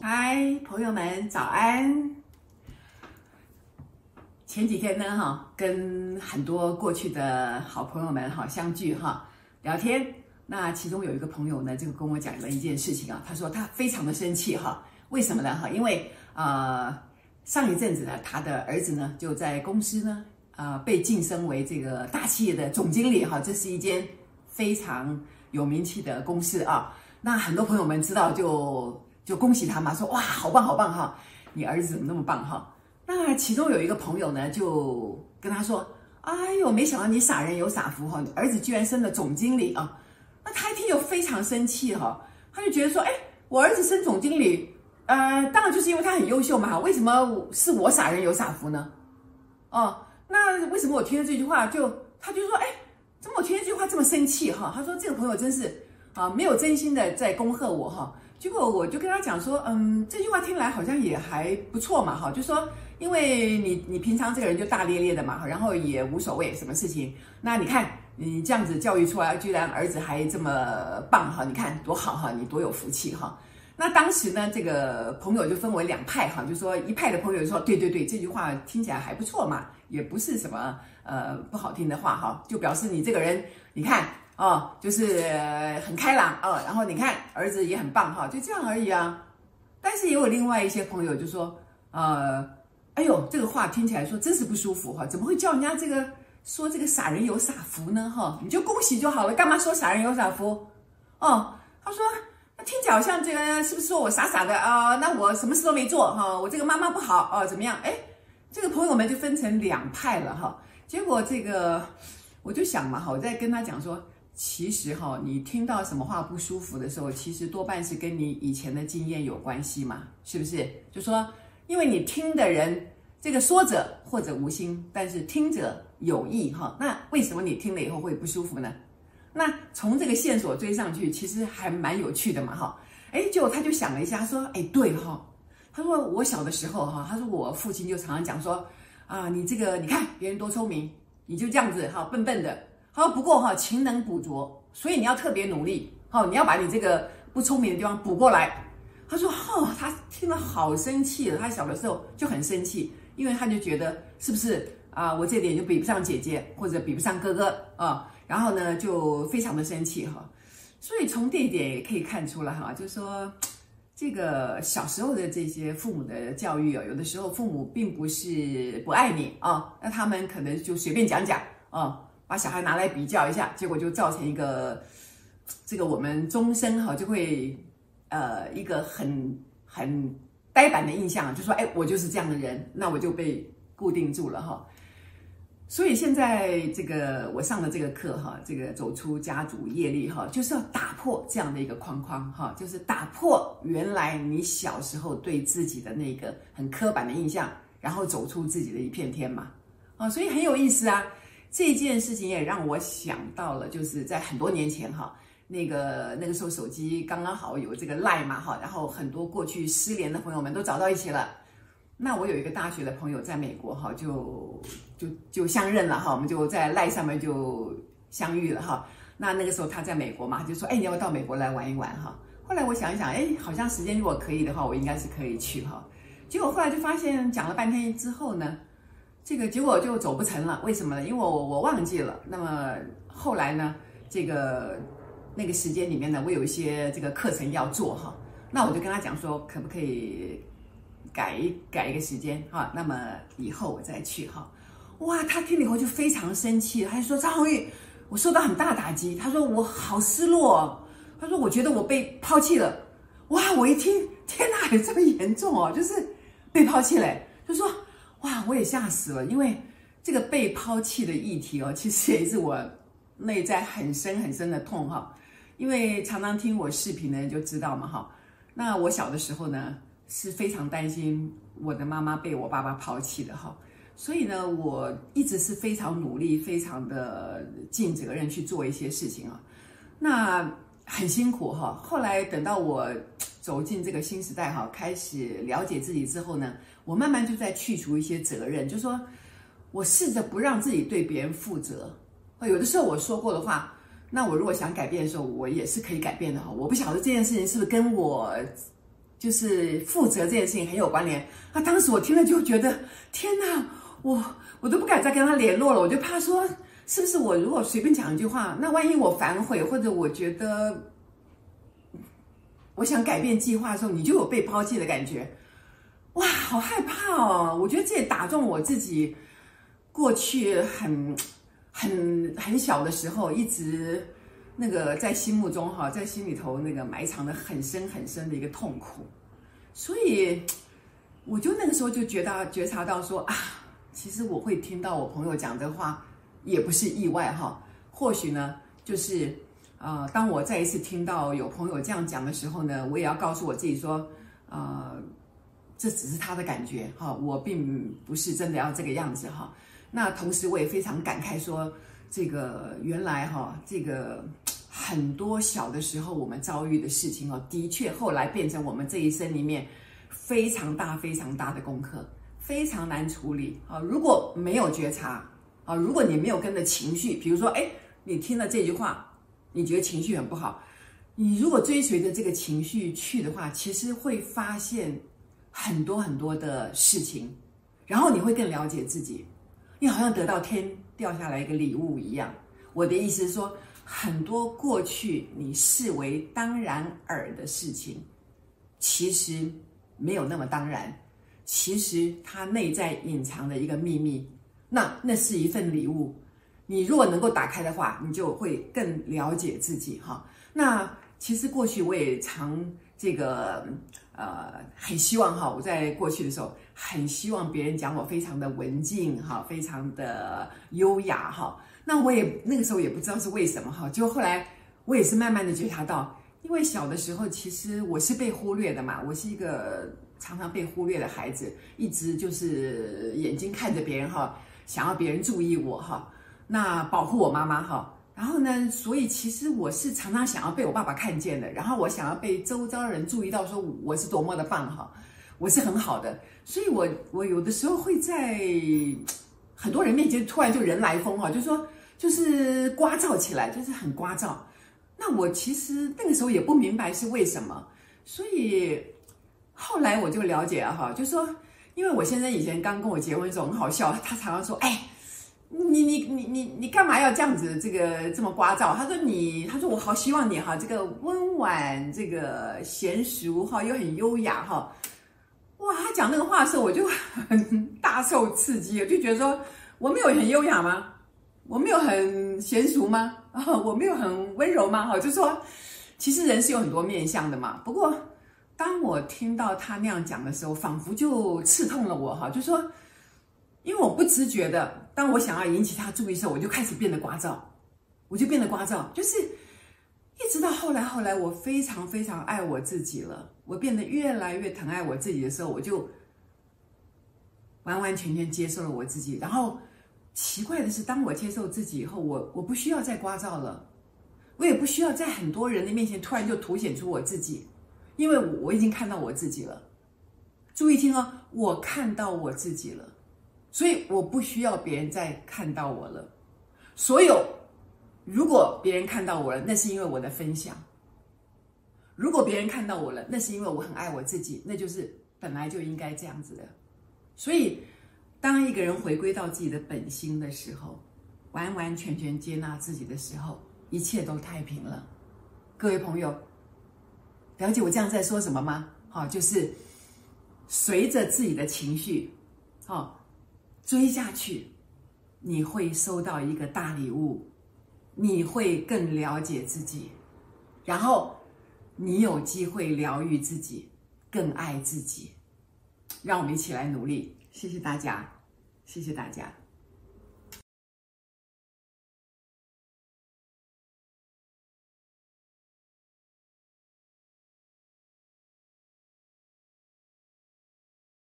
嗨，朋友们，早安！前几天呢，哈，跟很多过去的好朋友们哈相聚哈聊天。那其中有一个朋友呢，就跟我讲了一件事情啊，他说他非常的生气哈，为什么呢？哈，因为呃上一阵子呢，他的儿子呢就在公司呢、呃、被晋升为这个大企业的总经理哈，这是一间非常有名气的公司啊。那很多朋友们知道就就恭喜他嘛，说哇好棒好棒哈，你儿子怎么那么棒哈？那其中有一个朋友呢，就跟他说：“哎呦，没想到你傻人有傻福哈，你儿子居然升了总经理啊！”那他一听就非常生气哈，他就觉得说：“哎，我儿子升总经理，呃，当然就是因为他很优秀嘛，为什么是我傻人有傻福呢？”哦，那为什么我听了这句话就他就说：“哎，怎么我听了这句话这么生气哈？”他说：“这个朋友真是啊，没有真心的在恭贺我哈。”结果我就跟他讲说：“嗯，这句话听来好像也还不错嘛哈，就说。”因为你你平常这个人就大咧咧的嘛，然后也无所谓什么事情。那你看你这样子教育出来，居然儿子还这么棒哈，你看多好哈，你多有福气哈。那当时呢，这个朋友就分为两派哈，就说一派的朋友说，对对对，这句话听起来还不错嘛，也不是什么呃不好听的话哈，就表示你这个人你看哦，就是很开朗哦，然后你看儿子也很棒哈，就这样而已啊。但是也有另外一些朋友就说呃。哎呦，这个话听起来说真是不舒服哈！怎么会叫人家这个说这个傻人有傻福呢？哈，你就恭喜就好了，干嘛说傻人有傻福？哦，他说听起来好像这个是不是说我傻傻的啊？那我什么事都没做哈，我这个妈妈不好啊？怎么样？哎，这个朋友们就分成两派了哈。结果这个我就想嘛哈，我在跟他讲说，其实哈，你听到什么话不舒服的时候，其实多半是跟你以前的经验有关系嘛，是不是？就说。因为你听的人，这个说者或者无心，但是听者有意哈。那为什么你听了以后会不舒服呢？那从这个线索追上去，其实还蛮有趣的嘛哈。哎，结果他就想了一下，说：“哎，对哈。”他说：“我小的时候哈，他说我父亲就常常讲说啊，你这个你看别人多聪明，你就这样子哈，笨笨的。他说不过哈，勤能补拙，所以你要特别努力，好，你要把你这个不聪明的地方补过来。”他说：“哦，他听了好生气了。他小的时候就很生气，因为他就觉得是不是啊，我这点就比不上姐姐，或者比不上哥哥啊。然后呢，就非常的生气哈。所以从这一点也可以看出来哈，就是说这个小时候的这些父母的教育啊，有的时候父母并不是不爱你啊，那他们可能就随便讲讲啊，把小孩拿来比较一下，结果就造成一个这个我们终身哈就会。”呃，一个很很呆板的印象，就说，哎，我就是这样的人，那我就被固定住了哈。所以现在这个我上的这个课哈，这个走出家族业力哈，就是要打破这样的一个框框哈，就是打破原来你小时候对自己的那个很刻板的印象，然后走出自己的一片天嘛。啊，所以很有意思啊。这件事情也让我想到了，就是在很多年前哈。那个那个时候手机刚刚好有这个 Line 嘛哈，然后很多过去失联的朋友们都找到一起了。那我有一个大学的朋友在美国哈，就就就相认了哈，我们就在 Line 上面就相遇了哈。那那个时候他在美国嘛，就说哎，你要不要到美国来玩一玩哈。后来我想一想，哎，好像时间如果可以的话，我应该是可以去哈。结果后来就发现讲了半天之后呢，这个结果就走不成了。为什么呢？因为我我忘记了。那么后来呢，这个。那个时间里面呢，我有一些这个课程要做哈，那我就跟他讲说，可不可以改一改一个时间哈？那么以后我再去哈。哇，他听了以后就非常生气，他就说张红玉，我受到很大打击，他说我好失落，他说我觉得我被抛弃了。哇，我一听，天哪，有这么严重哦？就是被抛弃嘞，就说哇，我也吓死了，因为这个被抛弃的议题哦，其实也是我内在很深很深的痛哈。因为常常听我视频的人就知道嘛，哈，那我小的时候呢是非常担心我的妈妈被我爸爸抛弃的，哈，所以呢我一直是非常努力、非常的尽责任去做一些事情啊，那很辛苦哈。后来等到我走进这个新时代哈，开始了解自己之后呢，我慢慢就在去除一些责任，就说我试着不让自己对别人负责。有的时候我说过的话，那我如果想改变的时候，我也是可以改变的哈。我不晓得这件事情是不是跟我就是负责这件事情很有关联。那当时我听了就觉得，天哪，我我都不敢再跟他联络了，我就怕说，是不是我如果随便讲一句话，那万一我反悔，或者我觉得我想改变计划的时候，你就有被抛弃的感觉。哇，好害怕哦！我觉得这也打中我自己过去很、很、很小的时候，一直那个在心目中哈，在心里头那个埋藏的很深很深的一个痛苦。所以，我就那个时候就觉得觉察到说啊，其实我会听到我朋友讲的话，也不是意外哈。或许呢，就是呃，当我再一次听到有朋友这样讲的时候呢，我也要告诉我自己说，呃。这只是他的感觉哈，我并不是真的要这个样子哈。那同时我也非常感慨说，这个原来哈，这个很多小的时候我们遭遇的事情哦，的确后来变成我们这一生里面非常大非常大的功课，非常难处理啊。如果没有觉察啊，如果你没有跟着情绪，比如说哎，你听了这句话，你觉得情绪很不好，你如果追随着这个情绪去的话，其实会发现。很多很多的事情，然后你会更了解自己，你好像得到天掉下来一个礼物一样。我的意思是说，很多过去你视为当然耳的事情，其实没有那么当然，其实它内在隐藏的一个秘密，那那是一份礼物。你如果能够打开的话，你就会更了解自己哈。那其实过去我也常。这个呃，很希望哈，我在过去的时候很希望别人讲我非常的文静哈，非常的优雅哈。那我也那个时候也不知道是为什么哈，就后来我也是慢慢的觉察到，因为小的时候其实我是被忽略的嘛，我是一个常常被忽略的孩子，一直就是眼睛看着别人哈，想要别人注意我哈，那保护我妈妈哈。然后呢，所以其实我是常常想要被我爸爸看见的，然后我想要被周遭人注意到，说我是多么的棒哈，我是很好的。所以我我有的时候会在很多人面前突然就人来疯哈，就说就是刮噪起来，就是很刮噪。那我其实那个时候也不明白是为什么，所以后来我就了解哈，就说因为我先生以前刚跟我结婚的时候很好笑，他常常说哎。你你你你你干嘛要这样子？这个这么聒噪？他说你，他说我好希望你哈，这个温婉，这个娴熟哈，又很优雅哈。哇，他讲那个话的时候，我就 很大受刺激，我就觉得说我没有很优雅吗？我没有很娴熟吗？啊，我没有很温柔吗？哈，就说其实人是有很多面相的嘛。不过当我听到他那样讲的时候，仿佛就刺痛了我哈，就说。因为我不自觉的，当我想要引起他注意时候，我就开始变得聒噪，我就变得聒噪，就是一直到后来，后来我非常非常爱我自己了，我变得越来越疼爱我自己的时候，我就完完全全接受了我自己。然后奇怪的是，当我接受自己以后，我我不需要再聒噪了，我也不需要在很多人的面前突然就凸显出我自己，因为我已经看到我自己了。注意听哦，我看到我自己了。所以我不需要别人再看到我了。所有，如果别人看到我了，那是因为我的分享；如果别人看到我了，那是因为我很爱我自己，那就是本来就应该这样子的。所以，当一个人回归到自己的本心的时候，完完全全接纳自己的时候，一切都太平了。各位朋友，了解我这样在说什么吗？好，就是随着自己的情绪，好。追下去，你会收到一个大礼物，你会更了解自己，然后你有机会疗愈自己，更爱自己。让我们一起来努力，谢谢大家，谢谢大家。